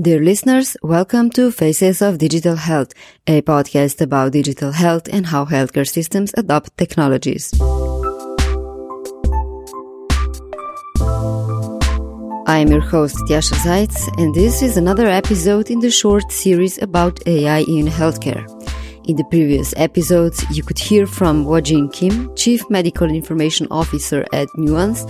Dear listeners, welcome to Faces of Digital Health, a podcast about digital health and how healthcare systems adopt technologies. I am your host, Tjasa Zajc, and this is another episode in the short series about AI in healthcare. In the previous episodes, you could hear from Woojin Kim, Chief Medical Information Officer at Nuance,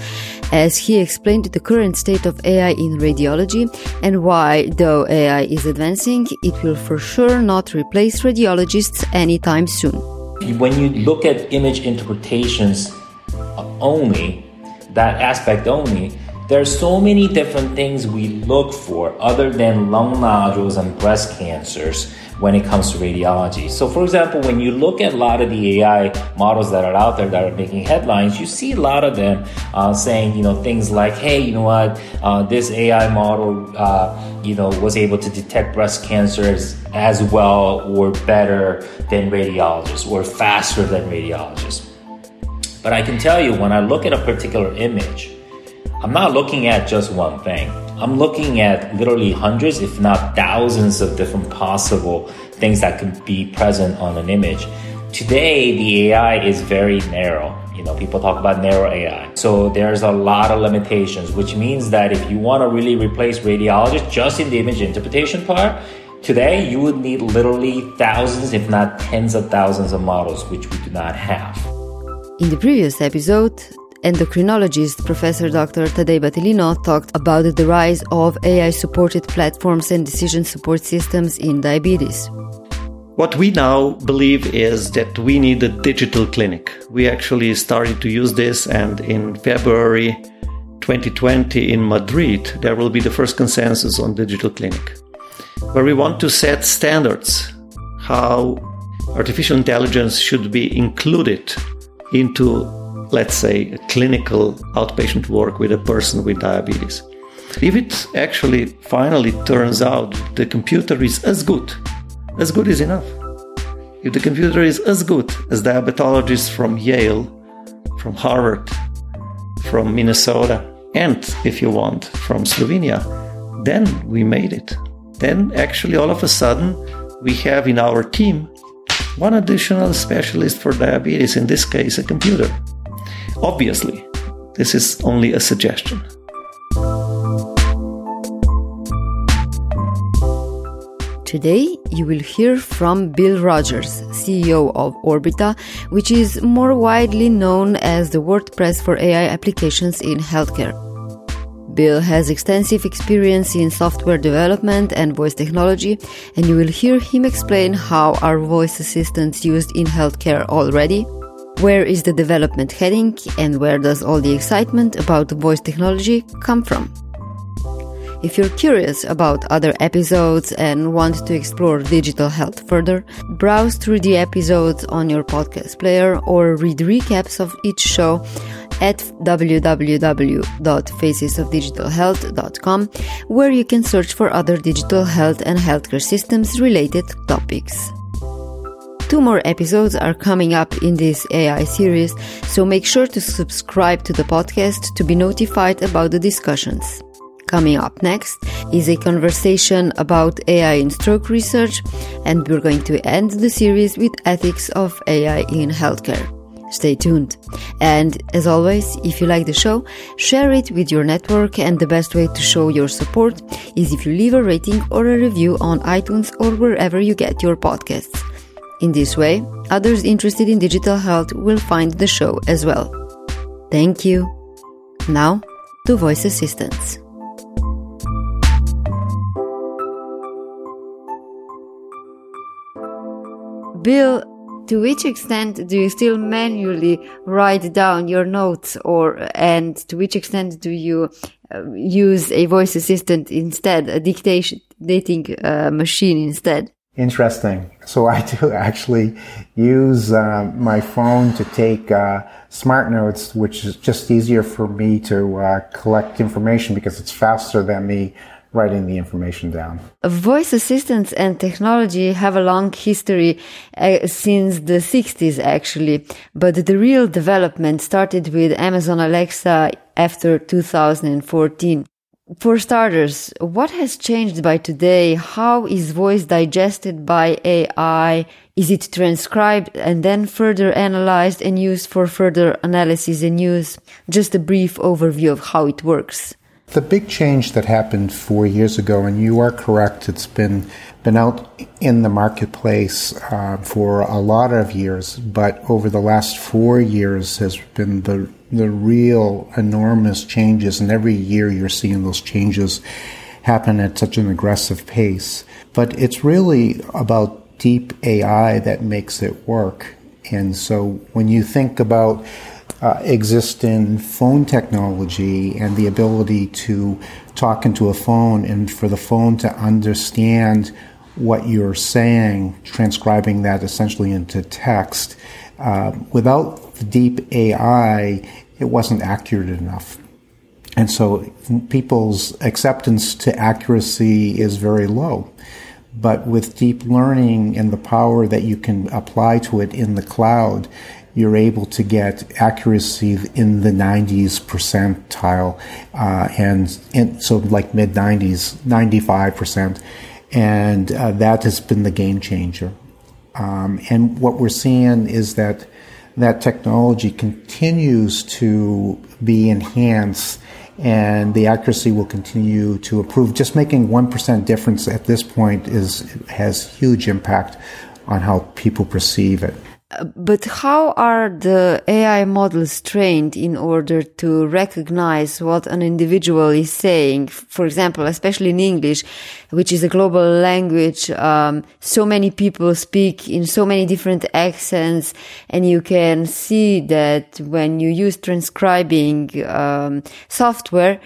as he explained the current state of AI in radiology and why, though AI is advancing, it will for sure not replace radiologists anytime soon. When you look at image interpretations only, that aspect only, there are so many different things we look for other than lung nodules and breast cancers when it comes to radiology. So, for example, when you look at a lot of the AI models that are out there that are making headlines, you see a lot of them uh, saying, you know, things like, "Hey, you know what? Uh, this AI model, uh, you know, was able to detect breast cancers as well or better than radiologists or faster than radiologists." But I can tell you, when I look at a particular image, I'm not looking at just one thing. I'm looking at literally hundreds, if not thousands, of different possible things that could be present on an image. Today, the AI is very narrow. You know, people talk about narrow AI. So there's a lot of limitations, which means that if you want to really replace radiologists just in the image interpretation part, today you would need literally thousands, if not tens of thousands of models, which we do not have. In the previous episode, endocrinologist Professor Dr. Tadej Battelino talked about the rise of AI supported platforms and decision support systems in diabetes. What we now believe is that we need a digital clinic. We actually started to use this, and in February 2020 in Madrid, there will be the first consensus on digital clinic, where we want to set standards how artificial intelligence should be included into let's say, a clinical outpatient work with a person with diabetes. If it actually finally turns out the computer is as good, as good is enough. If the computer is as good as diabetologists from Yale, from Harvard, from Minnesota, and if you want, from Slovenia, then we made it. Then actually, all of a sudden, we have in our team one additional specialist for diabetes, in this case, a computer. Obviously, this is only a suggestion. Today, you will hear from Bill Rogers, CEO of Orbita, which is more widely known as the WordPress for AI applications in healthcare. Bill has extensive experience in software development and voice technology, and you will hear him explain how our voice assistants used in healthcare already where is the development heading and where does all the excitement about voice technology come from? If you're curious about other episodes and want to explore digital health further, browse through the episodes on your podcast player or read recaps of each show at www.facesofdigitalhealth.com, where you can search for other digital health and healthcare systems related topics. Two more episodes are coming up in this AI series, so make sure to subscribe to the podcast to be notified about the discussions. Coming up next is a conversation about AI in stroke research, and we're going to end the series with ethics of AI in healthcare. Stay tuned. And as always, if you like the show, share it with your network. And the best way to show your support is if you leave a rating or a review on iTunes or wherever you get your podcasts. In this way, others interested in digital health will find the show as well. Thank you. Now, to voice assistants. Bill, to which extent do you still manually write down your notes or and to which extent do you uh, use a voice assistant instead, a dictating uh, machine instead? Interesting. So I do actually use uh, my phone to take uh, smart notes, which is just easier for me to uh, collect information because it's faster than me writing the information down. Voice assistants and technology have a long history uh, since the 60s actually, but the real development started with Amazon Alexa after 2014. For starters, what has changed by today? How is voice digested by AI? Is it transcribed and then further analyzed and used for further analysis and use? Just a brief overview of how it works. The big change that happened four years ago, and you are correct, it's been been out in the marketplace uh, for a lot of years, but over the last four years has been the the real enormous changes, and every year you're seeing those changes happen at such an aggressive pace. But it's really about deep AI that makes it work. And so when you think about uh, exist in phone technology and the ability to talk into a phone and for the phone to understand what you're saying, transcribing that essentially into text. Uh, without the deep AI, it wasn't accurate enough. And so people's acceptance to accuracy is very low. But with deep learning and the power that you can apply to it in the cloud, you're able to get accuracy in the 90s percentile, uh, and, and, so like mid 90s, 95%. And uh, that has been the game changer. Um, and what we're seeing is that that technology continues to be enhanced and the accuracy will continue to improve. Just making 1% difference at this point is, has huge impact on how people perceive it. But how are the AI models trained in order to recognize what an individual is saying? For example, especially in English, which is a global language, um, so many people speak in so many different accents, and you can see that when you use transcribing um, software,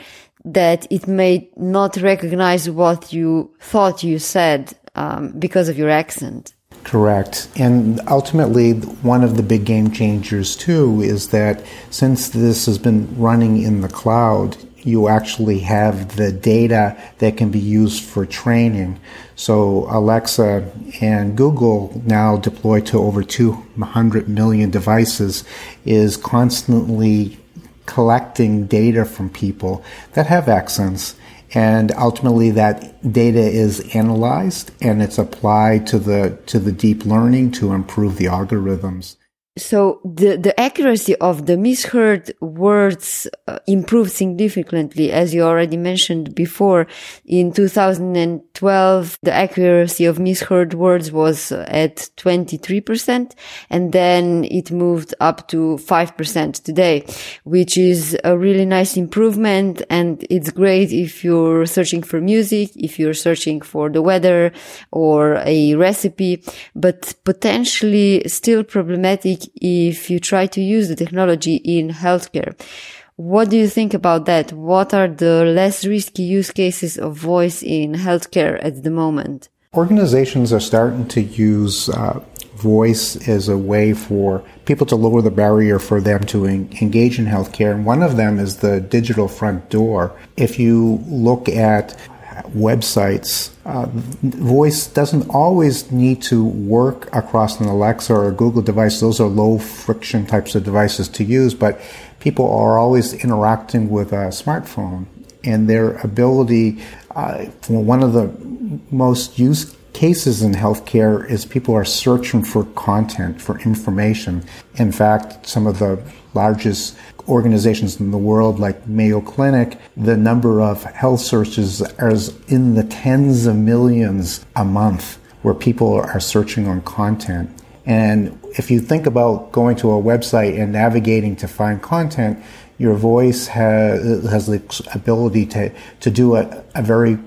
that it may not recognize what you thought you said um, because of your accent. Correct. And ultimately, one of the big game changers, too, is that since this has been running in the cloud, you actually have the data that can be used for training. So Alexa and Google, now deployed to over 200 million devices, is constantly collecting data from people that have accents and ultimately that data is analyzed and it's applied to the to the deep learning to improve the algorithms so the, the accuracy of the misheard words uh, improved significantly, as you already mentioned before. In 2012, the accuracy of misheard words was at 23%, and then it moved up to 5% today, which is a really nice improvement. And it's great if you're searching for music, if you're searching for the weather or a recipe, but potentially still problematic if you try to use the technology in healthcare. What do you think about that? What are the less risky use cases of voice in healthcare at the moment? Organizations are starting to use uh, voice as a way for people to lower the barrier for them to en- engage in healthcare. And one of them is the digital front door. If you look at websites. Uh, voice doesn't always need to work across an Alexa or a Google device. Those are low friction types of devices to use, but people are always interacting with a smartphone and their ability. Uh, one of the most used cases in healthcare is people are searching for content, for information. In fact, some of the largest organizations in the world like Mayo Clinic, the number of health searches is in the tens of millions a month where people are searching on content. And if you think about going to a website and navigating to find content, your voice has, has the ability to, to do a, a very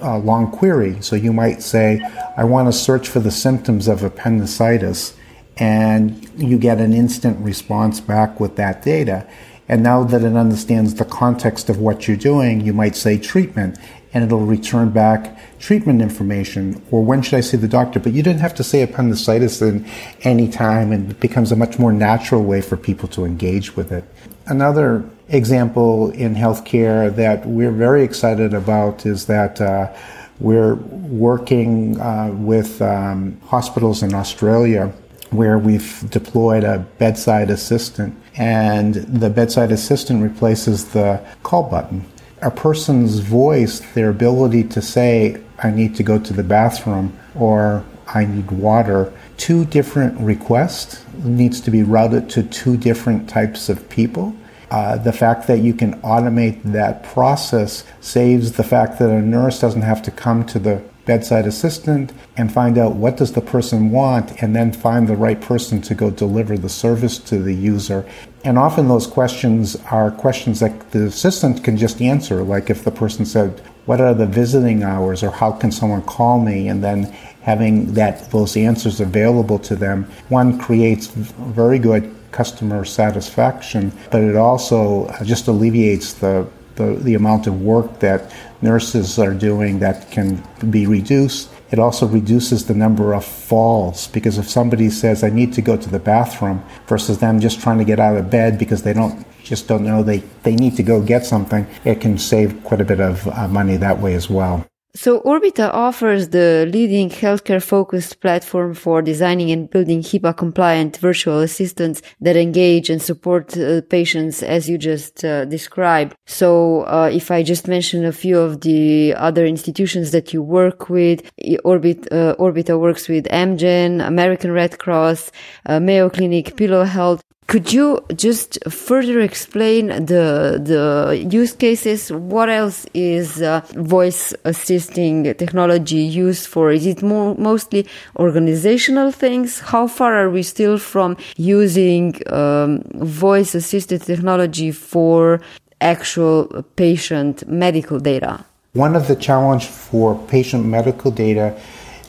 uh, long query. So you might say, I want to search for the symptoms of appendicitis and you get an instant response back with that data. And now that it understands the context of what you're doing, you might say treatment, and it'll return back treatment information or when should I see the doctor. But you didn't have to say appendicitis in any time, and it becomes a much more natural way for people to engage with it. Another example in healthcare that we're very excited about is that. Uh, we're working uh, with um, hospitals in Australia where we've deployed a bedside assistant, and the bedside assistant replaces the call button. a person's voice, their ability to say, I need to go to the bathroom or I need water, two different requests needs to be routed to two different types of people. Uh, the fact that you can automate that process saves the fact that a nurse doesn't have to come to the bedside assistant and find out what does the person want and then find the right person to go deliver the service to the user. And often those questions are questions that the assistant can just answer. Like if the person said what are the visiting hours or how can someone call me? And then having that those answers available to them one creates very good customer satisfaction but it also just alleviates the the, the amount of work that nurses are doing that can be reduced. It also reduces the number of falls because if somebody says, I need to go to the bathroom versus them just trying to get out of bed because they don't just don't know they, they need to go get something, it can save quite a bit of uh, money that way as well. So Orbita offers the leading healthcare focused platform for designing and building HIPAA compliant virtual assistants that engage and support uh, patients as you just uh, described. So uh, if I just mention a few of the other institutions that you work with, Orbit, uh, Orbita works with Amgen, American Red Cross, uh, Mayo Clinic, Pillo Health, could you just further explain the the use cases? What else is uh, voice assisting technology used for? Is it more, mostly organizational things? How far are we still from using um, voice assisted technology for actual patient medical data? One of the challenge for patient medical data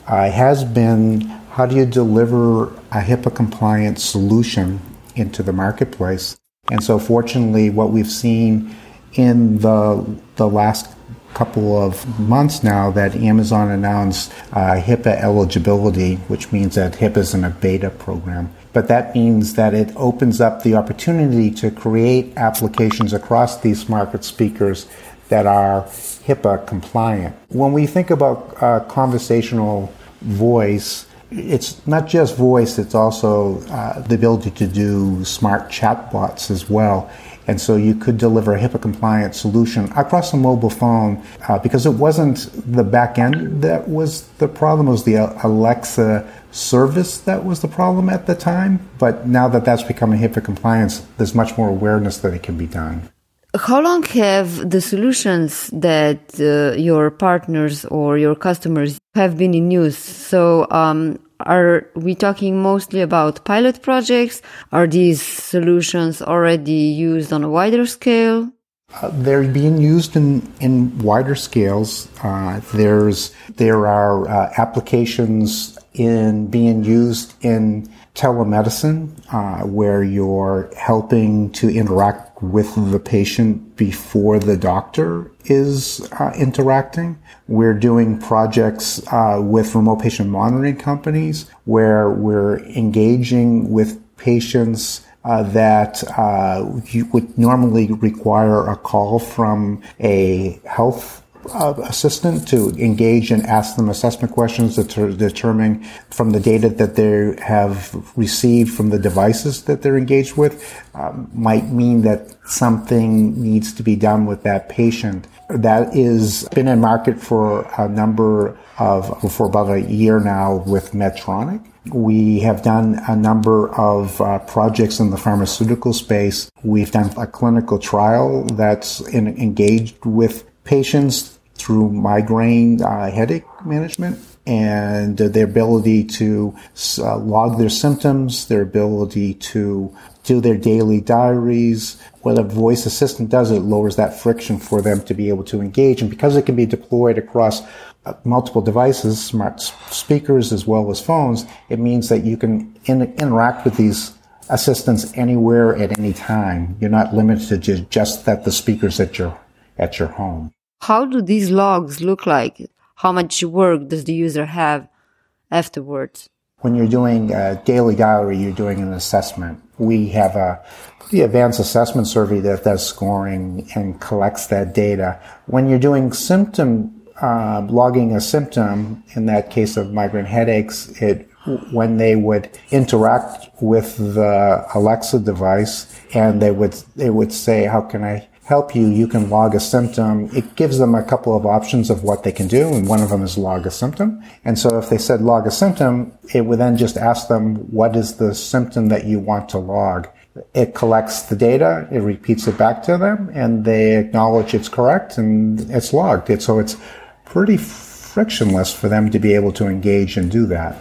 uh, has been how do you deliver a HIPAA compliant solution into the marketplace. And so, fortunately, what we've seen in the the last couple of months now that Amazon announced uh, HIPAA eligibility, which means that HIPAA is in a beta program. But that means that it opens up the opportunity to create applications across these market speakers that are HIPAA compliant. When we think about uh, conversational voice, it's not just voice, it's also uh, the ability to do smart chatbots as well. And so you could deliver a HIPAA compliant solution across a mobile phone uh, because it wasn't the back end that was the problem, it was the Alexa service that was the problem at the time. But now that that's becoming HIPAA compliance, there's much more awareness that it can be done. How long have the solutions that uh, your partners or your customers have been in use? So, um, are we talking mostly about pilot projects? Are these solutions already used on a wider scale? Uh, they're being used in, in wider scales. Uh, there's there are uh, applications in being used in telemedicine uh, where you're helping to interact with the patient before the doctor is uh, interacting. We're doing projects uh, with remote patient monitoring companies where we're engaging with patients uh, that uh, would normally require a call from a health uh, assistant to engage and ask them assessment questions to determine from the data that they have received from the devices that they're engaged with um, might mean that something needs to be done with that patient. That is been in market for a number of for about a year now with Medtronic. We have done a number of uh, projects in the pharmaceutical space. We've done a clinical trial that's in, engaged with patients through migraine uh, headache management and their ability to uh, log their symptoms, their ability to do their daily diaries. What a voice assistant does, it lowers that friction for them to be able to engage. And because it can be deployed across uh, multiple devices, smart speakers as well as phones, it means that you can in- interact with these assistants anywhere at any time. You're not limited to just that the speakers at your at your home. How do these logs look like? How much work does the user have afterwards? When you're doing a daily diary, you're doing an assessment. We have a the advanced assessment survey that does scoring and collects that data. When you're doing symptom uh, logging a symptom, in that case of migraine headaches, it when they would interact with the Alexa device and they would they would say, "How can I help you, you can log a symptom. It gives them a couple of options of what they can do, and one of them is log a symptom. And so if they said log a symptom, it would then just ask them, what is the symptom that you want to log? It collects the data, it repeats it back to them, and they acknowledge it's correct and it's logged. It, so it's pretty frictionless for them to be able to engage and do that.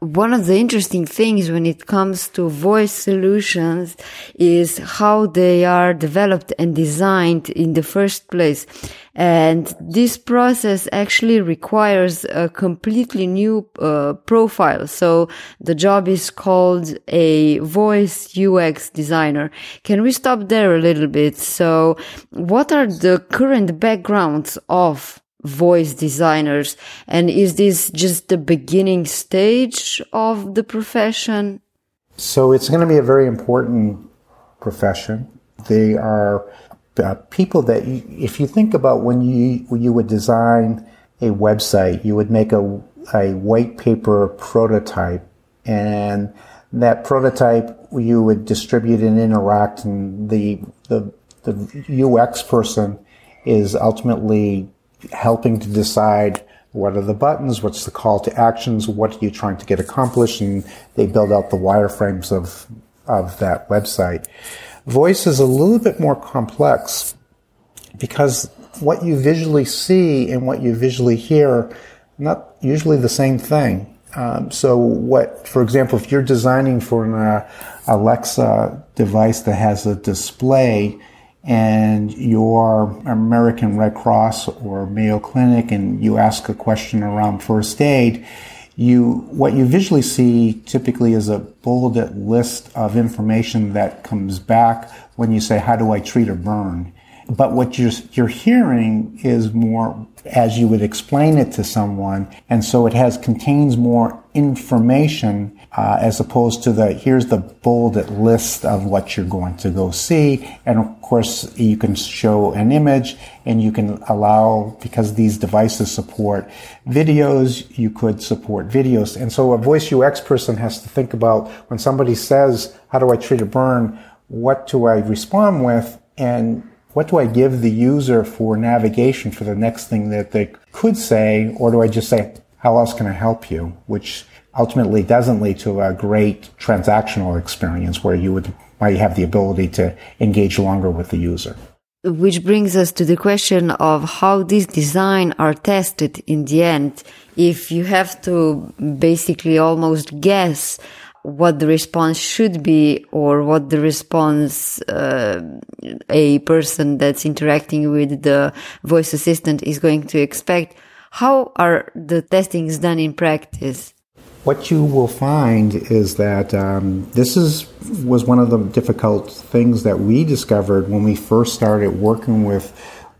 One of the interesting things when it comes to voice solutions is how they are developed and designed in the first place. And this process actually requires a completely new uh, profile. So the job is called a voice UX designer. Can we stop there a little bit? So what are the current backgrounds of voice designers? And is this just the beginning stage of the profession? So it's going to be a very important profession. They are uh, people that, you, if you think about when you when you would design a website, you would make a a white paper prototype, and that prototype you would distribute and interact, and the the the UX person is ultimately helping to decide what are the buttons, what's the call to actions, what are you trying to get accomplished, and they build out the wireframes of of that website. Voice is a little bit more complex because what you visually see and what you visually hear not usually the same thing. Um, so what, for example, if you're designing for an uh, Alexa device that has a display, and your American Red Cross or Mayo Clinic and you ask a question around first aid, you what you visually see typically is a bulleted list of information that comes back when you say how do I treat a burn. But what you're, you're hearing is more as you would explain it to someone. And so it has contains more information uh, as opposed to the here's the bolded list of what you're going to go see. And of course, you can show an image and you can allow, because these devices support videos, you could support videos. And so a voice UX person has to think about when somebody says, how do I treat a burn? What do I respond with? And what do I give the user for navigation for the next thing that they could say, or do I just say, how else can I help you? Which ultimately doesn't lead to a great transactional experience where you would might have the ability to engage longer with the user. Which brings us to the question of how these design are tested in the end. If you have to basically almost guess what the response should be or what the response uh, a person that's interacting with the voice assistant is going to expect. How are the testings done in practice? What you will find is that um, this is was one of the difficult things that we discovered when we first started working with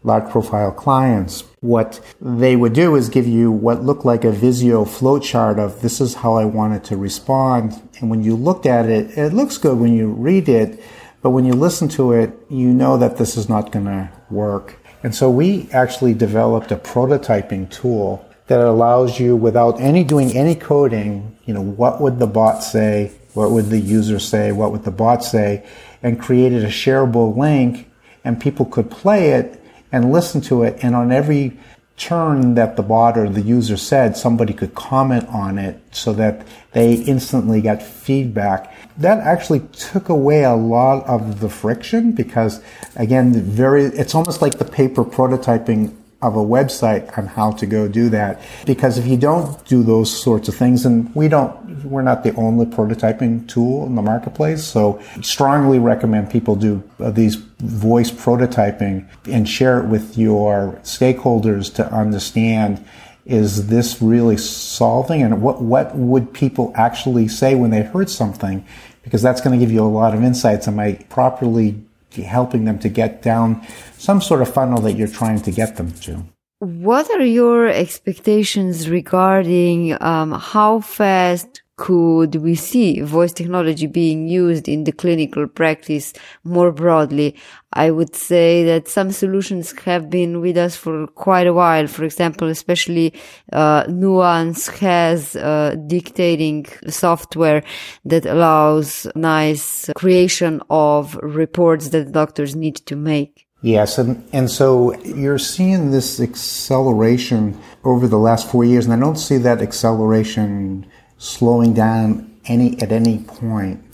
large profile clients, what they would do is give you what looked like a Visio flowchart of this is how I wanted to respond. And when you looked at it, it looks good when you read it, but when you listen to it, you know that this is not going to work. And so we actually developed a prototyping tool that allows you without any doing any coding, you know, what would the bot say? What would the user say? What would the bot say? And created a shareable link and people could play it and listen to it. And on every turn that the bot or the user said, somebody could comment on it so that they instantly got feedback. That actually took away a lot of the friction because again, very, it's almost like the paper prototyping of a website on how to go do that. Because if you don't do those sorts of things, and we don't, we're not the only prototyping tool in the marketplace. So strongly recommend people do uh, these voice prototyping and share it with your stakeholders to understand is this really solving and what, what would people actually say when they heard something? Because that's going to give you a lot of insights. Am I properly helping them to get down some sort of funnel that you're trying to get them to. What are your expectations regarding um, how fast could we see voice technology being used in the clinical practice more broadly? I would say that some solutions have been with us for quite a while. For example, especially uh, Nuance has uh, dictating software that allows nice creation of reports that doctors need to make. Yes, and, and so you're seeing this acceleration over the last four years, and I don't see that acceleration slowing down any at any point.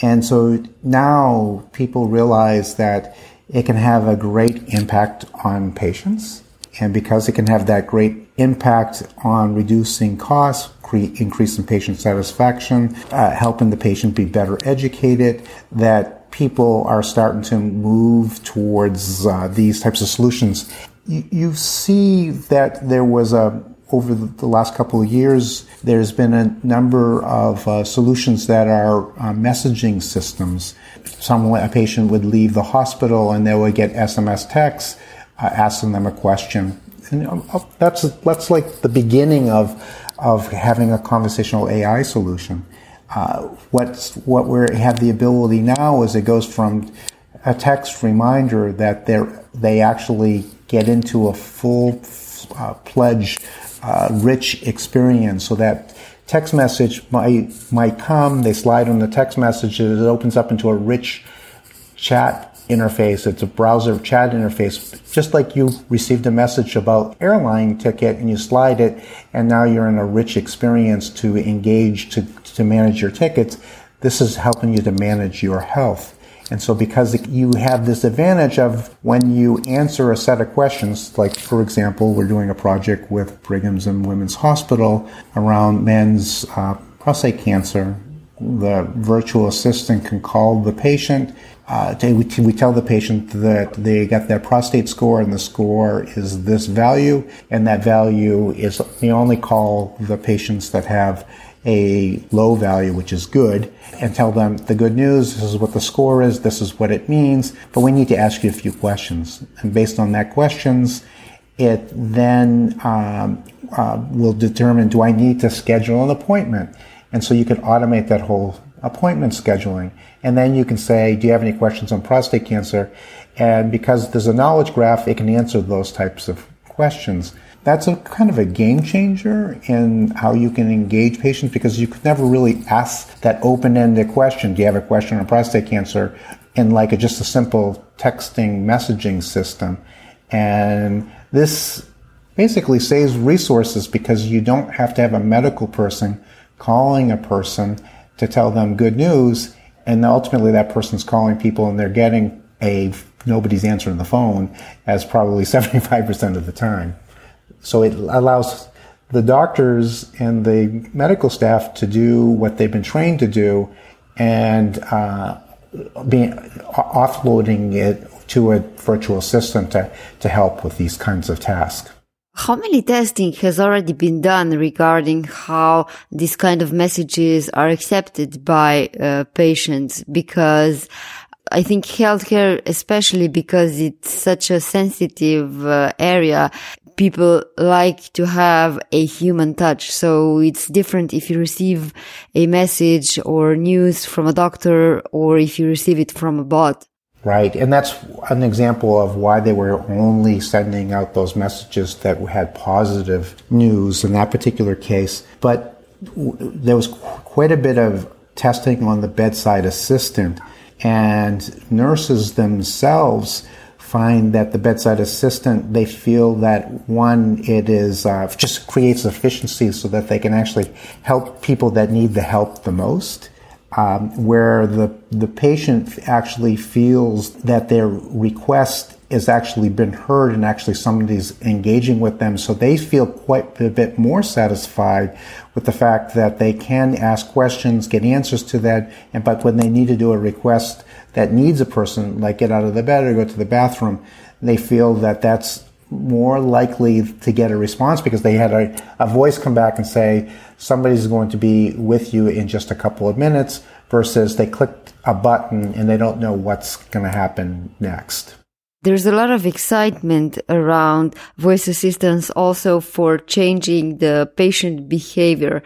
And so now people realize that it can have a great impact on patients. And because it can have that great impact on reducing costs, cre- increasing patient satisfaction, uh, helping the patient be better educated, that people are starting to move towards uh, these types of solutions. You, you see that there was a over the last couple of years, there's been a number of uh, solutions that are uh, messaging systems. Some a patient would leave the hospital and they would get SMS texts uh, asking them a question. And that's that's like the beginning of of having a conversational AI solution. Uh, what's what we have the ability now is it goes from a text reminder that they they actually get into a full uh, pledge uh, rich experience. So that text message might might come they slide on the text message it opens up into a rich chat interface. It's a browser chat interface. Just like you received a message about airline ticket and you slide it and now you're in a rich experience to engage to, to manage your tickets this is helping you to manage your health and so because you have this advantage of when you answer a set of questions, like for example, we're doing a project with Brigham's and Women's Hospital around men's uh, prostate cancer. The virtual assistant can call the patient. Uh, we, tell the patient that they got their prostate score and the score is this value, and that value is, we only call the patients that have a low value, which is good, and tell them the good news, this is what the score is, this is what it means, but we need to ask you a few questions. And based on that questions, it then um, uh, will determine do I need to schedule an appointment? And so you can automate that whole appointment scheduling. And then you can say, do you have any questions on prostate cancer? And because there's a knowledge graph, it can answer those types of questions that's a kind of a game changer in how you can engage patients because you could never really ask that open-ended question. Do you have a question on prostate cancer? In like a, just a simple texting messaging system. And this basically saves resources because you don't have to have a medical person calling a person to tell them good news. And ultimately that person's calling people and they're getting a nobody's answering the phone as probably 75% of the time. So it allows the doctors and the medical staff to do what they've been trained to do and uh, being offloading it to a virtual system to, to help with these kinds of tasks. How many testing has already been done regarding how these kind of messages are accepted by uh, patients? Because I think healthcare, especially because it's such a sensitive uh, area, people like to have a human touch. So it's different if you receive a message or news from a doctor or if you receive it from a bot. Right. And that's an example of why they were only sending out those messages that had positive news in that particular case. But there was quite a bit of testing on the bedside assistant and nurses themselves find that the bedside assistant, they feel that one, it is uh, just creates efficiency so that they can actually help people that need the help the most. Um, where the the patient actually feels that their request has actually been heard and actually somebody's engaging with them, so they feel quite a bit more satisfied with the fact that they can ask questions, get answers to that, and but when they need to do a request that needs a person, like get out of the bed or go to the bathroom, they feel that that's more likely to get a response because they had a, a voice come back and say, somebody's going to be with you in just a couple of minutes versus they clicked a button and they don't know what's going to happen next. There's a lot of excitement around voice assistants also for changing the patient behavior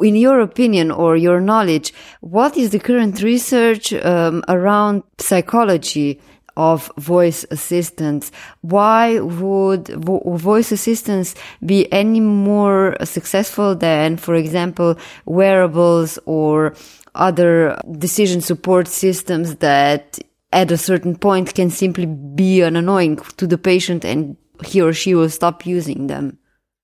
in your opinion or your knowledge, what is the current research um, around psychology of voice assistants? Why would vo voice assistants be any more successful than, for example, wearables or other decision support systems that at a certain point can simply be an annoying to the patient and he or she will stop using them.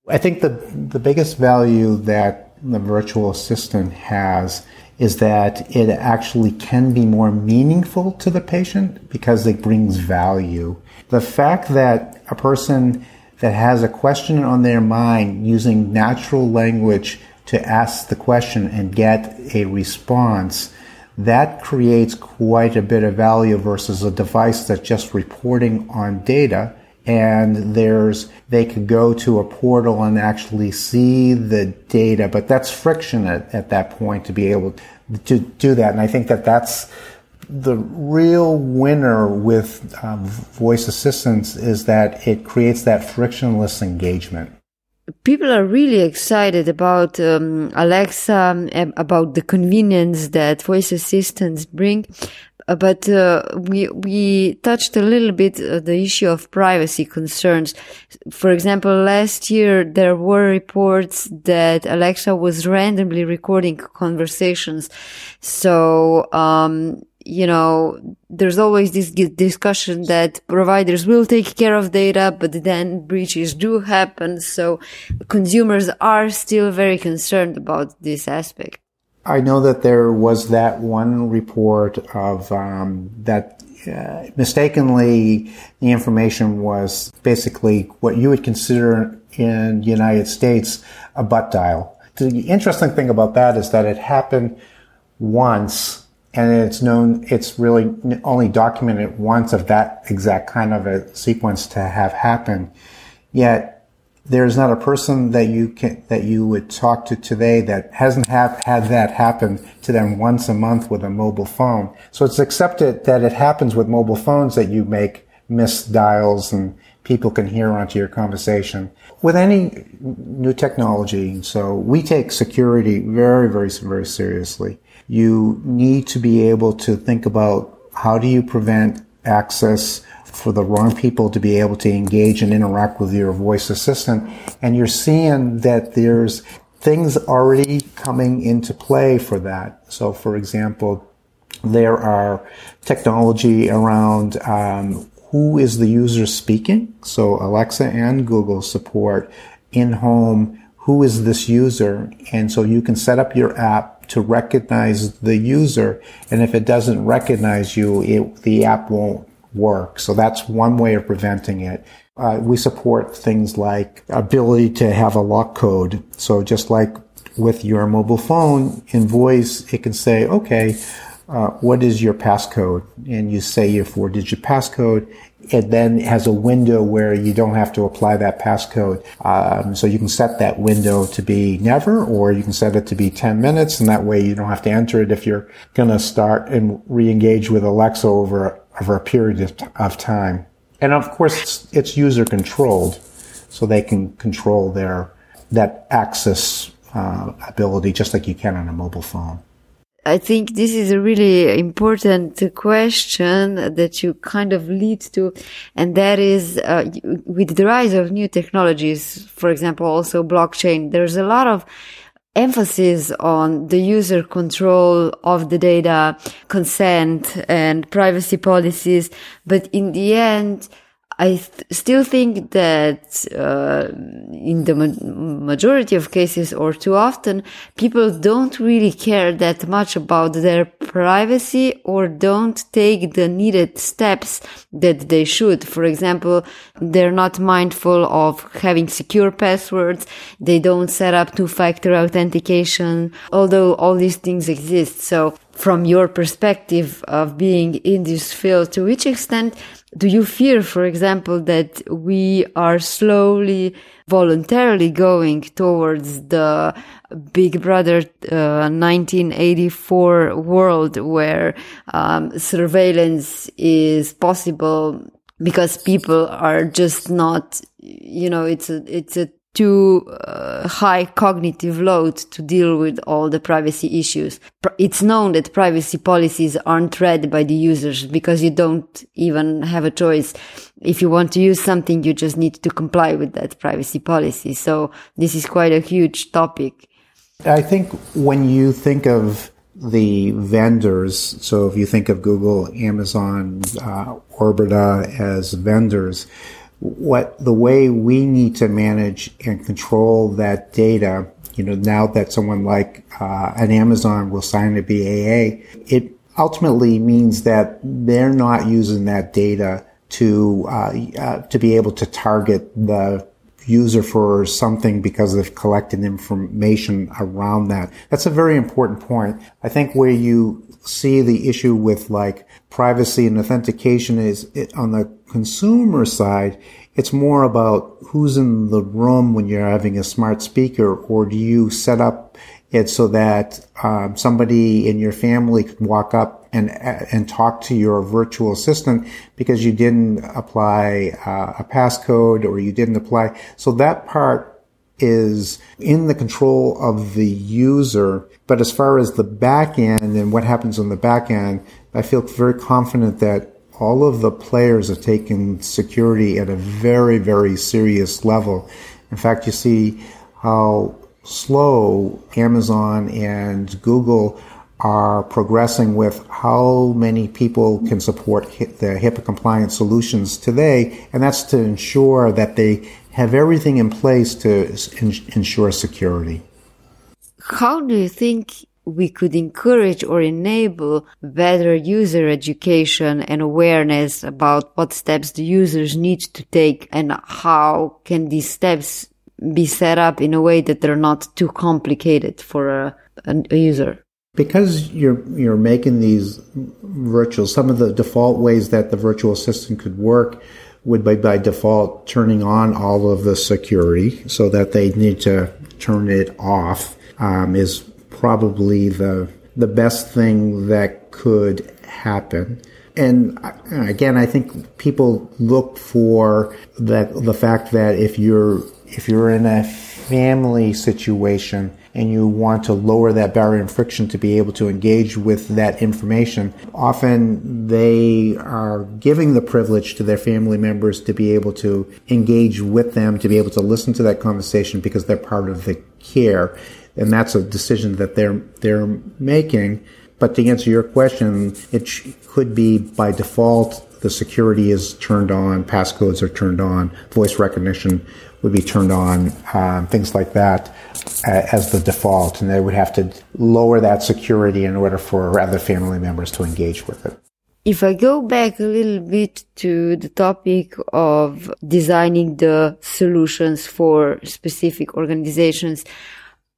I think the, the biggest value that the virtual assistant has is that it actually can be more meaningful to the patient because it brings value. The fact that a person that has a question on their mind using natural language to ask the question and get a response, that creates quite a bit of value versus a device that's just reporting on data and there's they could go to a portal and actually see the data but that's friction at, at that point to be able to do that. And i think that that's the real winner with um, voice assistants is that it creates that frictionless engagement. People are really excited about um, alexa about the convenience that voice assistants bring but uh, we we touched a little bit uh, the issue of privacy concerns. For example, last year there were reports that Alexa was randomly recording conversations. So um, you know, there's always this discussion that providers will take care of data, but then breaches do happen. So consumers are still very concerned about this aspect. I know that there was that one report of um, that uh, mistakenly the information was basically what you would consider in the United States a butt dial. The interesting thing about that is that it happened once and it's known, it's really only documented once of that exact kind of a sequence to have happened. Yet there's not a person that you can that you would talk to today that hasn't have, had that happen to them once a month with a mobile phone. So it's accepted that it happens with mobile phones that you make missed dials and people can hear onto your conversation. With any new technology, so we take security very, very, very seriously. You need to be able to think about how do you prevent access for the wrong people to be able to engage and interact with your voice assistant. And you're seeing that there's things already coming into play for that. So, for example, there are technology around um, who is the user speaking. So Alexa and Google support in-home who is this user, and so you can set up your app to recognize the user. And if it doesn't recognize you, it, the app won't work. So that's one way of preventing it. Uh, we support things like ability to have a lock code. So just like with your mobile phone in voice, it can say, okay, uh, what is your passcode? And you say your four digit passcode. It then has a window where you don't have to apply that passcode. Um, so you can set that window to be never, or you can set it to be 10 minutes, and that way you don't have to enter it if you're going to start and re-engage with Alexa over over a period of, of time. And of course, it's, it's user controlled, so they can control their that access uh, ability just like you can on a mobile phone. I think this is a really important question that you kind of lead to, and that is uh, with the rise of new technologies, for example, also blockchain. There's a lot of emphasis on the user control of the data, consent and privacy policies. But in the end, I th- still think that uh, in the ma- majority of cases, or too often, people don't really care that much about their privacy or don't take the needed steps that they should. For example, they're not mindful of having secure passwords. They don't set up two-factor authentication, although all these things exist. So from your perspective of being in this field, to which extent do you fear, for example, that we are slowly, voluntarily going towards the Big Brother uh, 1984 world where um, surveillance is possible because people are just not, you know, it's a, it's a too uh, high cognitive load to deal with all the privacy issues. It's known that privacy policies aren't read by the users because you don't even have a choice. If you want to use something, you just need to comply with that privacy policy. So this is quite a huge topic. I think when you think of the vendors. So if you think of Google, Amazon, uh, Orbita as vendors, what the way we need to manage and control that data, you know, now that someone like uh, an Amazon will sign a BAA, it ultimately means that they're not using that data to uh, uh, to be able to target the user for something because they've collected information around that. That's a very important point. I think where you see the issue with like privacy and authentication is it, on the consumer side, it's more about who's in the room when you're having a smart speaker, or do you set up it so that um, somebody in your family could walk up and and talk to your virtual assistant because you didn't apply uh, a passcode or you didn't apply. So that part is in the control of the user. But as far as the back end and what happens on the back end, I feel very confident that all of the players have taken security at a very, very serious level. In fact, you see how slow Amazon and Google are progressing with how many people can support the HIPAA compliant solutions today, and that's to ensure that they have everything in place to ensure security. How do you think we could encourage or enable better user education and awareness about what steps the users need to take and how can these steps be set up in a way that they're not too complicated for a, a user? Because you're you're making these virtual, some of the default ways that the virtual assistant could work would be by default turning on all of the security, so that they need to turn it off. Um, is probably the the best thing that could happen. And uh, again, I think people look for that the fact that if you're if you're in a family situation and you want to lower that barrier and friction to be able to engage with that information, often they are giving the privilege to their family members to be able to engage with them, to be able to listen to that conversation because they're part of the care. And that's a decision that they're, they're making. But to answer your question, it could be by default the security is turned on, passcodes are turned on, voice recognition would be turned on, um, things like that uh, as the default, and they would have to lower that security in order for other family members to engage with it. If I go back a little bit to the topic of designing the solutions for specific organizations,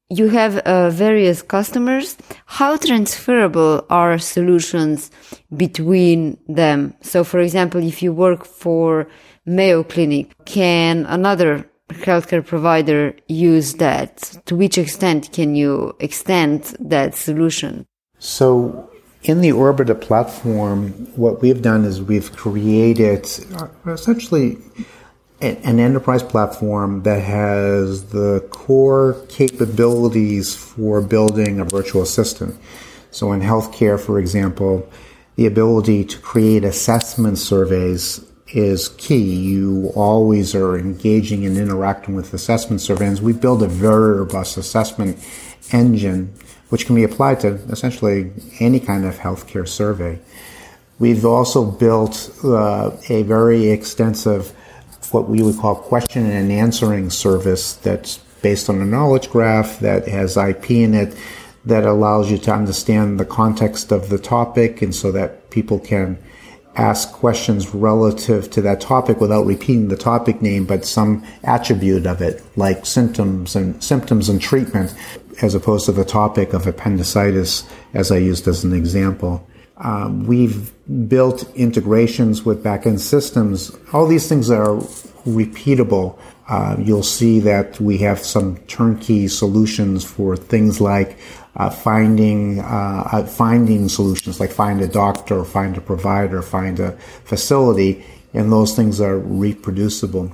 you have uh, various customers. How transferable are solutions between them? So, for example, if you work for Mayo Clinic, can another healthcare provider use that? To which extent can you extend that solution? So, in the Orbita platform, what we've done is we've created uh, essentially an enterprise platform that has the core capabilities for building a virtual assistant. So, in healthcare, for example, the ability to create assessment surveys is key. You always are engaging and interacting with assessment surveys. We build a very robust assessment engine, which can be applied to essentially any kind of healthcare survey. We've also built uh, a very extensive, what we would call question and answering service that's based on a knowledge graph that has IP in it that allows you to understand the context of the topic and so that people can ask questions relative to that topic without repeating the topic name, but some attribute of it, like symptoms and symptoms and treatment, as opposed to the topic of appendicitis, as I used as an example. Um, we've built integrations with backend systems. All these things are repeatable. Uh, you'll see that we have some turnkey solutions for things like uh, finding uh, uh, finding solutions like find a doctor, find a provider, find a facility, and those things are reproducible.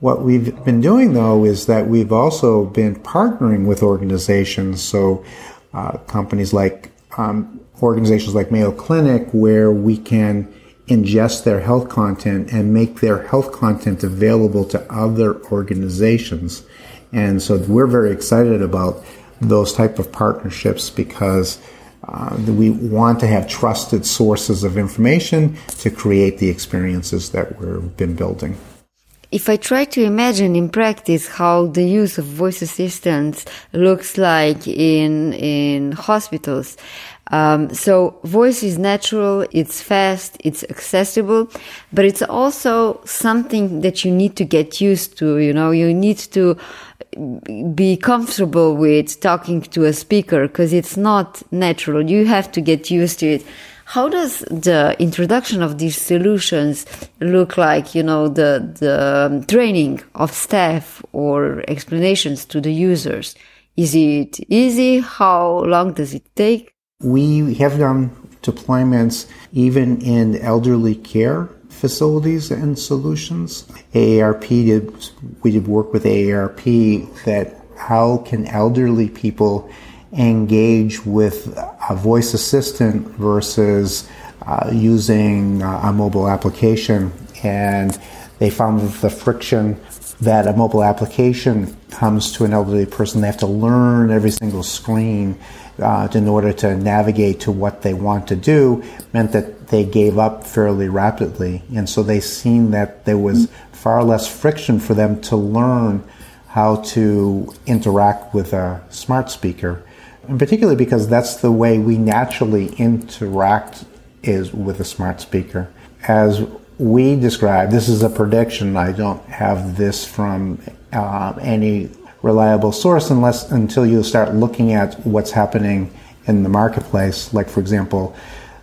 What we've been doing though is that we've also been partnering with organizations, so uh, companies like um, organizations like Mayo Clinic, where we can ingest their health content and make their health content available to other organizations. And so we're very excited about those type of partnerships because uh, we want to have trusted sources of information to create the experiences that we've been building. If I try to imagine in practice how the use of voice assistants looks like in in hospitals, um, so voice is natural, it's fast, it's accessible, but it's also something that you need to get used to. You know, you need to be comfortable with talking to a speaker because it's not natural. You have to get used to it. How does the introduction of these solutions look like? You know, the the training of staff or explanations to the users. Is it easy? How long does it take? We have done deployments even in elderly care facilities and solutions. AARP did, we did work with AARP that how can elderly people engage with a voice assistant versus uh, using uh, a mobile application. And they found the friction that a mobile application comes to an elderly person, they have to learn every single screen uh, in order to navigate to what they want to do meant that they gave up fairly rapidly. And so they seen that there was far less friction for them to learn how to interact with a smart speaker. And particularly because that's the way we naturally interact is with a smart speaker. As we describe, this is a prediction. I don't have this from uh, any reliable source unless until you start looking at what's happening in the marketplace. Like, for example,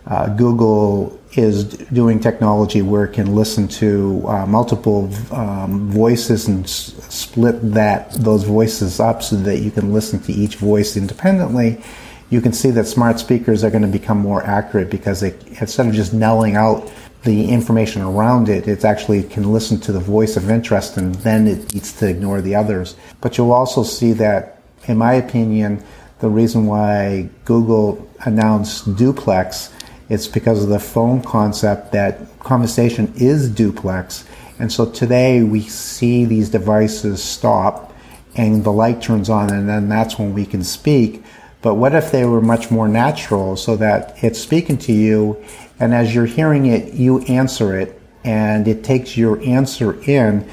uh, Google is doing technology where it can listen to uh, multiple um, voices and s- split that those voices up so that you can listen to each voice independently. You can see that smart speakers are going to become more accurate because they, instead of just knelling out the information around it, it actually can listen to the voice of interest and then it needs to ignore the others. But you'll also see that, in my opinion, the reason why Google announced duplex it's because of the phone concept that conversation is duplex. And so today we see these devices stop and the light turns on and then that's when we can speak. But what if they were much more natural so that it's speaking to you and as you're hearing it, you answer it and it takes your answer in,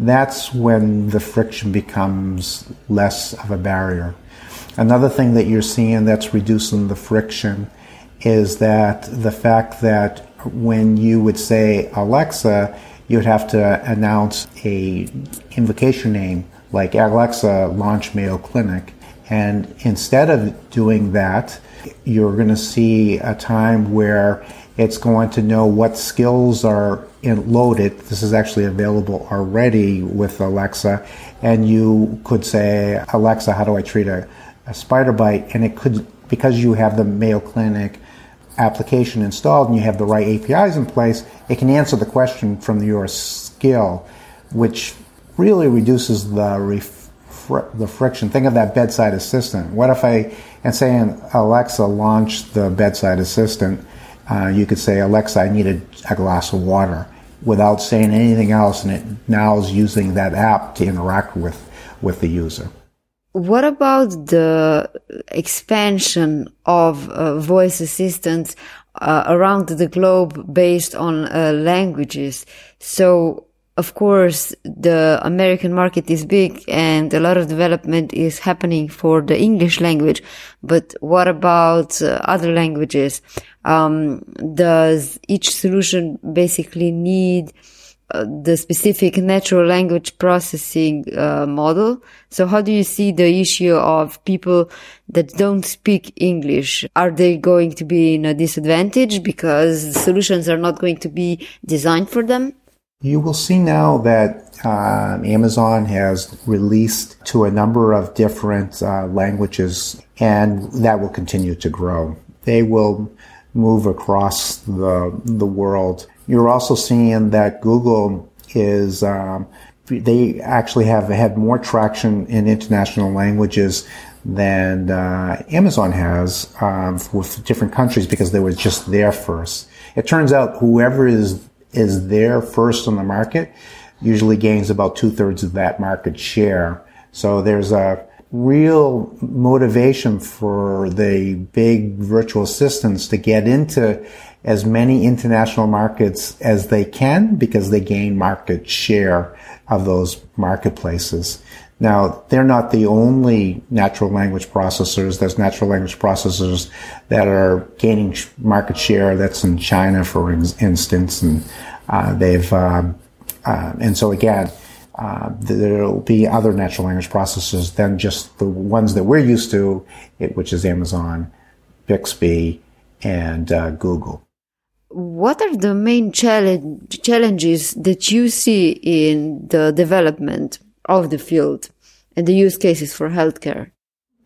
that's when the friction becomes less of a barrier. Another thing that you're seeing that's reducing the friction is that the fact that when you would say Alexa, you'd have to announce a invocation name like Alexa launch Mayo Clinic. And instead of doing that, you're going to see a time where it's going to know what skills are loaded. This is actually available already with Alexa. And you could say, Alexa, how do I treat a, a spider bite? And it could, because you have the Mayo Clinic application installed and you have the right APIs in place, it can answer the question from your skill, which really reduces the ref- the friction. Think of that bedside assistant. What if I, and saying Alexa launch the bedside assistant, uh, you could say, Alexa, I need a, a, glass of water without saying anything else, and it now is using that app to interact with, with the user. What about the expansion of uh, voice assistants uh, around the globe based on uh, languages? So of course, the American market is big and a lot of development is happening for the English language. But what about uh, other languages? Um, does each solution basically need uh, the specific natural language processing uh, model. So how do you see the issue of people that don't speak English? Are they going to be in a disadvantage because the solutions are not going to be designed for them? You will see now that uh, Amazon has released to a number of different uh, languages, and that will continue to grow. They will move across the the world. You're also seeing that Google is um, they actually have had more traction in international languages than uh, Amazon has um, with different countries because they were just there first. It turns out whoever is is there first on the market usually gains about two thirds of that market share. So there's a real motivation for the big virtual assistants to get into as many international markets as they can because they gain market share of those marketplaces. Now, they're not the only natural language processors. There's natural language processors that are gaining market share. That's in China, for instance, and uh, they've um, uh, and so again, uh, there'll be other natural language processors than just the ones that we're used to, which is Amazon, Bixby, and uh, Google what are the main challenge, challenges that you see in the development of the field and the use cases for healthcare?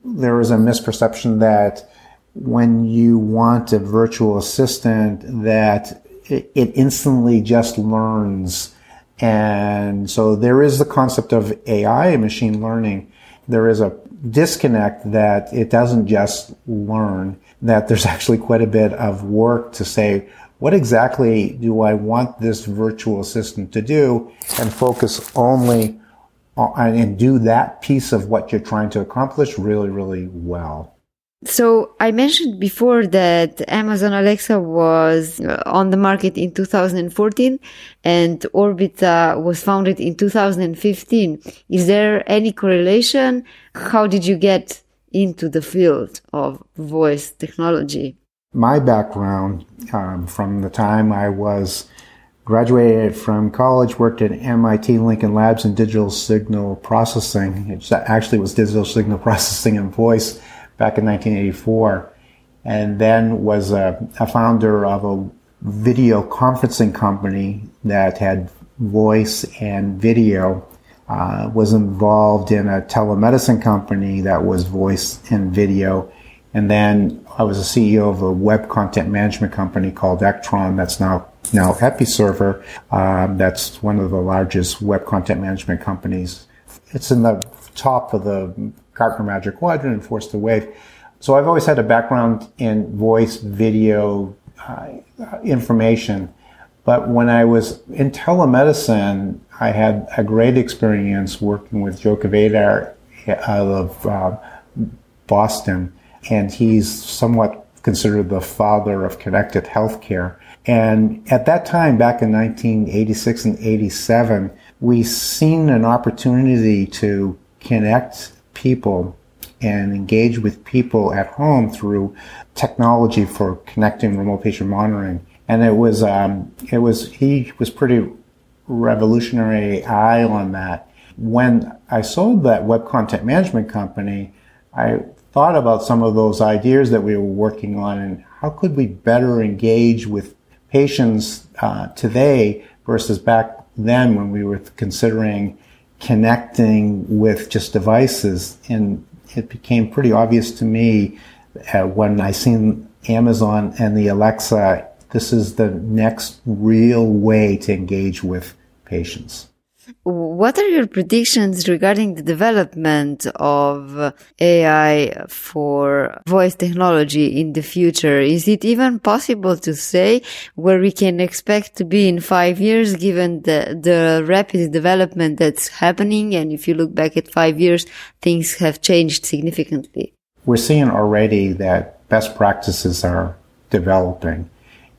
There is a misperception that when you want a virtual assistant that it, instantly just learns. And so there is the concept of AI, machine learning. There is a disconnect that it doesn't just learn, that there's actually quite a bit of work to say, what exactly do I want this virtual assistant to do and focus only on, and do that piece of what you're trying to accomplish really, really well. So I mentioned before that Amazon Alexa was uh, on the market in 2014 and Orbita was founded in 2015. Is there any correlation? How did you get into the field of voice technology? my background um, from the time I was graduated from college, worked at MIT Lincoln Labs in digital signal processing. It actually was digital signal processing and voice back in 1984, and then was a, a founder of a video conferencing company that had voice and video. Uh, was involved in a telemedicine company that was voice and video and then I was a CEO of a web content management company called Ektron that's now now Episerver. Um, that's one of the largest web content management companies. It's in the top of the Gartner Magic Quadrant and Forrester Wave. So I've always had a background in voice, video, uh, information. But when I was in telemedicine, I had a great experience working with Joe Kvedar out of uh, Boston and he's somewhat considered the father of connected healthcare. And at that time, back in 1986 and 87, we seen an opportunity to connect people and engage with people at home through technology for connecting remote patient monitoring. And it was, um, it was, he was pretty revolutionary eye on that. When I sold that web content management company, I thought about some of those ideas that we were working on and how could we better engage with patients uh, today versus back then when we were considering connecting with just devices. And it became pretty obvious to me uh, when I seen Amazon and the Alexa, this is the next real way to engage with patients. What are your predictions regarding the development of AI for voice technology in the future? Is it even possible to say where we can expect to be in five years given the, the rapid development that's happening? And if you look back at five years, things have changed significantly. We're seeing already that best practices are developing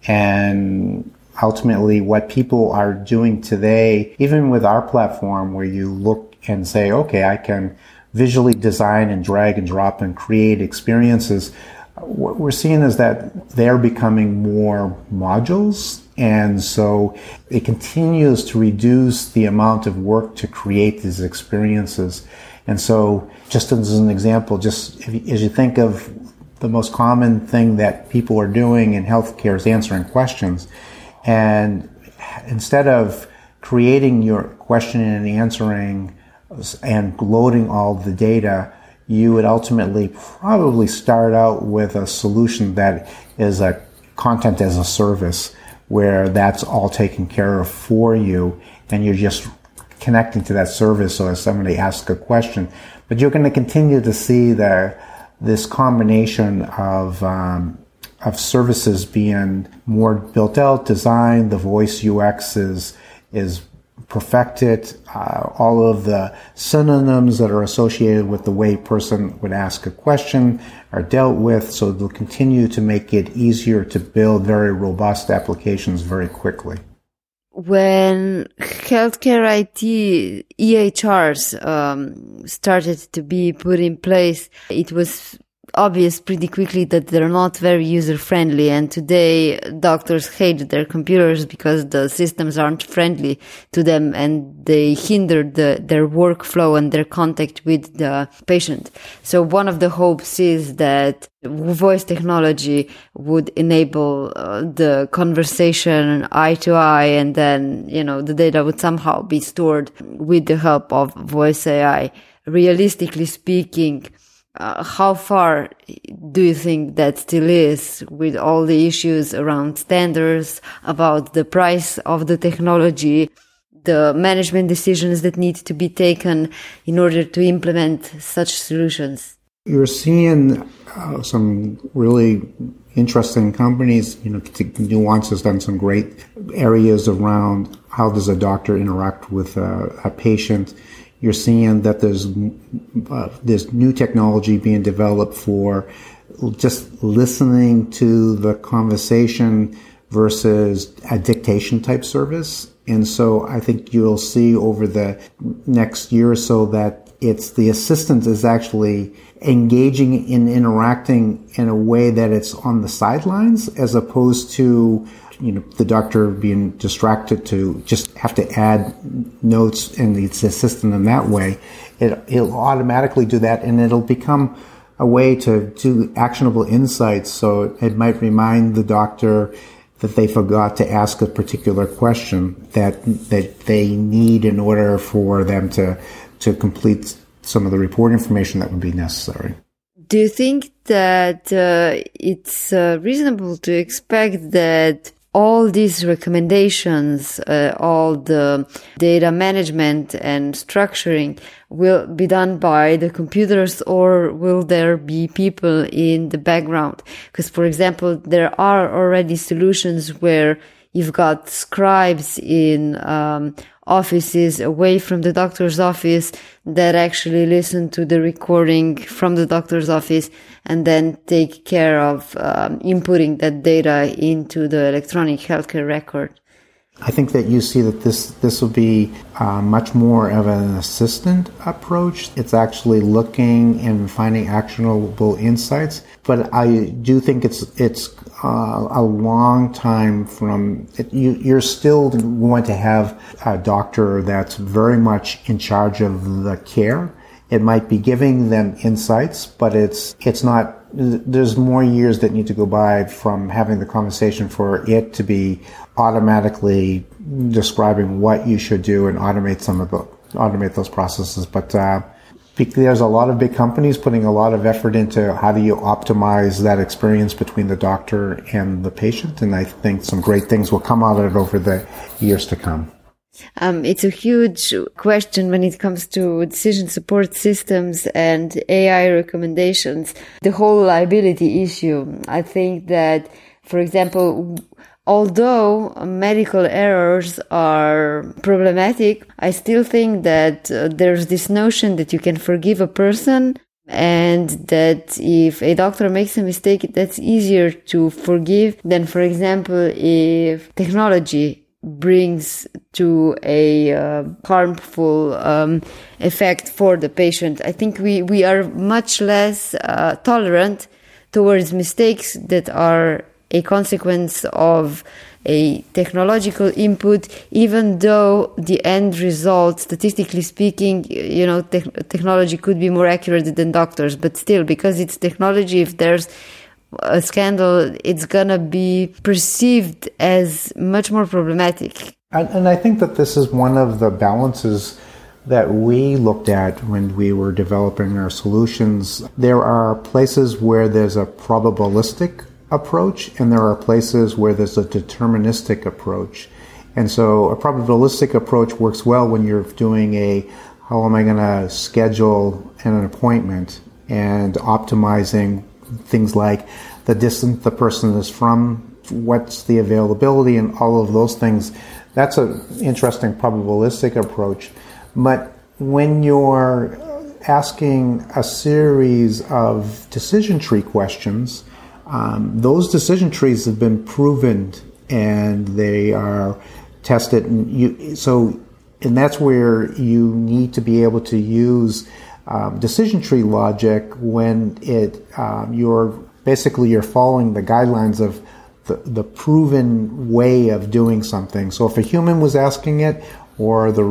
and ultimately what people are doing today, even with our platform where you look and say, okay, I can visually design and drag and drop and create experiences. What we're seeing is that they're becoming more modules. And so it continues to reduce the amount of work to create these experiences. And so just as an example, just as you think of the most common thing that people are doing in healthcare is answering questions and instead of creating your question and answering and loading all the data, you would ultimately probably start out with a solution that is a content as a service where that's all taken care of for you and you're just connecting to that service so as somebody asks a question. But you're going to continue to see the, this combination of um, of services being more built out, designed. The voice UX is is perfected uh, all of the synonyms that are associated with the way a person would ask a question are dealt with. So they'll continue to make it easier to build very robust applications very quickly. When healthcare IT EHRs um, started to be put in place, it was obvious pretty quickly that they're not very user friendly. And today doctors hate their computers because the systems aren't friendly to them and they hinder the, their workflow and their contact with the patient. So one of the hopes is that voice technology would enable uh, the conversation eye to eye and then, you know, the data would somehow be stored with the help of voice AI. Realistically speaking, uh, how far do you think that still is with all the issues around standards, about the price of the technology, the management decisions that need to be taken in order to implement such solutions? You're seeing uh, some really interesting companies. You know, Nuance has done some great areas around how does a doctor interact with a, a patient you're seeing that there's uh, there's new technology being developed for just listening to the conversation versus a dictation type service. And so I think you'll see over the next year or so that it's the assistant is actually engaging in interacting in a way that it's on the sidelines as opposed to you know, the doctor being distracted to just have to add notes and the assistant in that way, it, it'll automatically do that and it'll become a way to do actionable insights. So it might remind the doctor that they forgot to ask a particular question that, that they need in order for them to, to complete some of the report information that would be necessary. Do you think that uh, it's uh, reasonable to expect that all these recommendations, uh, all the data management and structuring will be done by the computers or will there be people in the background? Because, for example, there are already solutions where you've got scribes in um, offices away from the doctor's office that actually listen to the recording from the doctor's office and then take care of um, inputting that data into the electronic healthcare record. I think that you see that this this will be uh, much more of an assistant approach. It's actually looking and finding actionable insights. But I do think it's it's uh, a long time from it, you, you're still going to have a doctor that's very much in charge of the care. It might be giving them insights, but it's it's not. There's more years that need to go by from having the conversation for it to be automatically describing what you should do and automate some of the automate those processes. But uh, there's a lot of big companies putting a lot of effort into how do you optimize that experience between the doctor and the patient, and I think some great things will come out of it over the years to come. Um, it's a huge question when it comes to decision support systems and AI recommendations. The whole liability issue. I think that, for example, although medical errors are problematic, I still think that uh, there's this notion that you can forgive a person and that if a doctor makes a mistake, that's easier to forgive than, for example, if technology brings to a uh, harmful um, effect for the patient. I think we, we are much less uh, tolerant towards mistakes that are a consequence of a technological input, even though the end result, statistically speaking, you know, te- technology could be more accurate than doctors, but still, because it's technology, if there's a scandal, it's gonna be perceived as much more problematic. And, and I think that this is one of the balances that we looked at when we were developing our solutions. There are places where there's a probabilistic approach, and there are places where there's a deterministic approach. And so a probabilistic approach works well when you're doing a how am I going to schedule an appointment and optimizing things like the distance the person is from, what's the availability, and all of those things that's an interesting probabilistic approach. But when you're asking a series of decision tree questions, um, those decision trees have been proven and they are tested. And you, so, and that's where you need to be able to use um, decision tree logic when it um, you're basically you're following the guidelines of the, the proven way of doing something. So if a human was asking it or the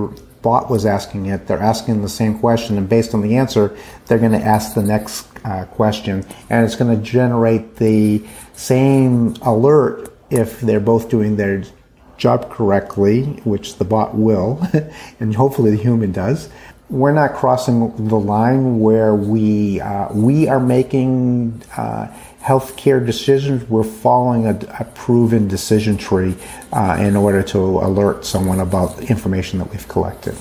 bot was asking it, they're asking the same question, and based on the answer, they're going to ask the next uh, question, and it's going to generate the same alert if they're both doing their job correctly, which the bot will, and hopefully the human does. We're not crossing the line where we uh, we are making uh, healthcare decisions. We're following a, a proven decision tree uh, in order to alert someone about information that we've collected.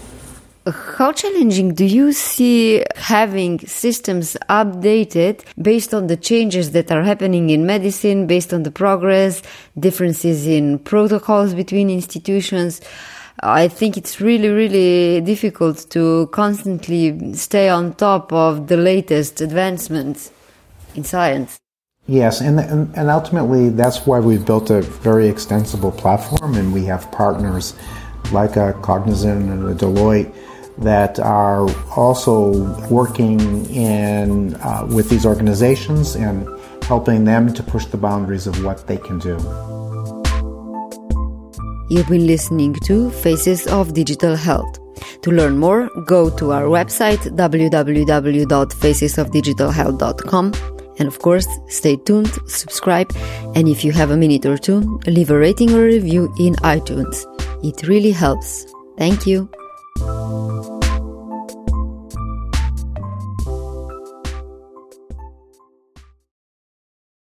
How challenging do you see having systems updated based on the changes that are happening in medicine, based on the progress, differences in protocols between institutions? I think it's really, really difficult to constantly stay on top of the latest advancements in science. Yes, and, and, and ultimately that's why we've built a very extensible platform, and we have partners like a Cognizant and a Deloitte that are also working in uh, with these organizations and helping them to push the boundaries of what they can do. You've been listening to Faces of Digital Health. To learn more, go to our website www.facesofdigitalhealth.com and of course, stay tuned, subscribe, and if you have a minute or two, leave a rating or review in iTunes. It really helps. Thank you.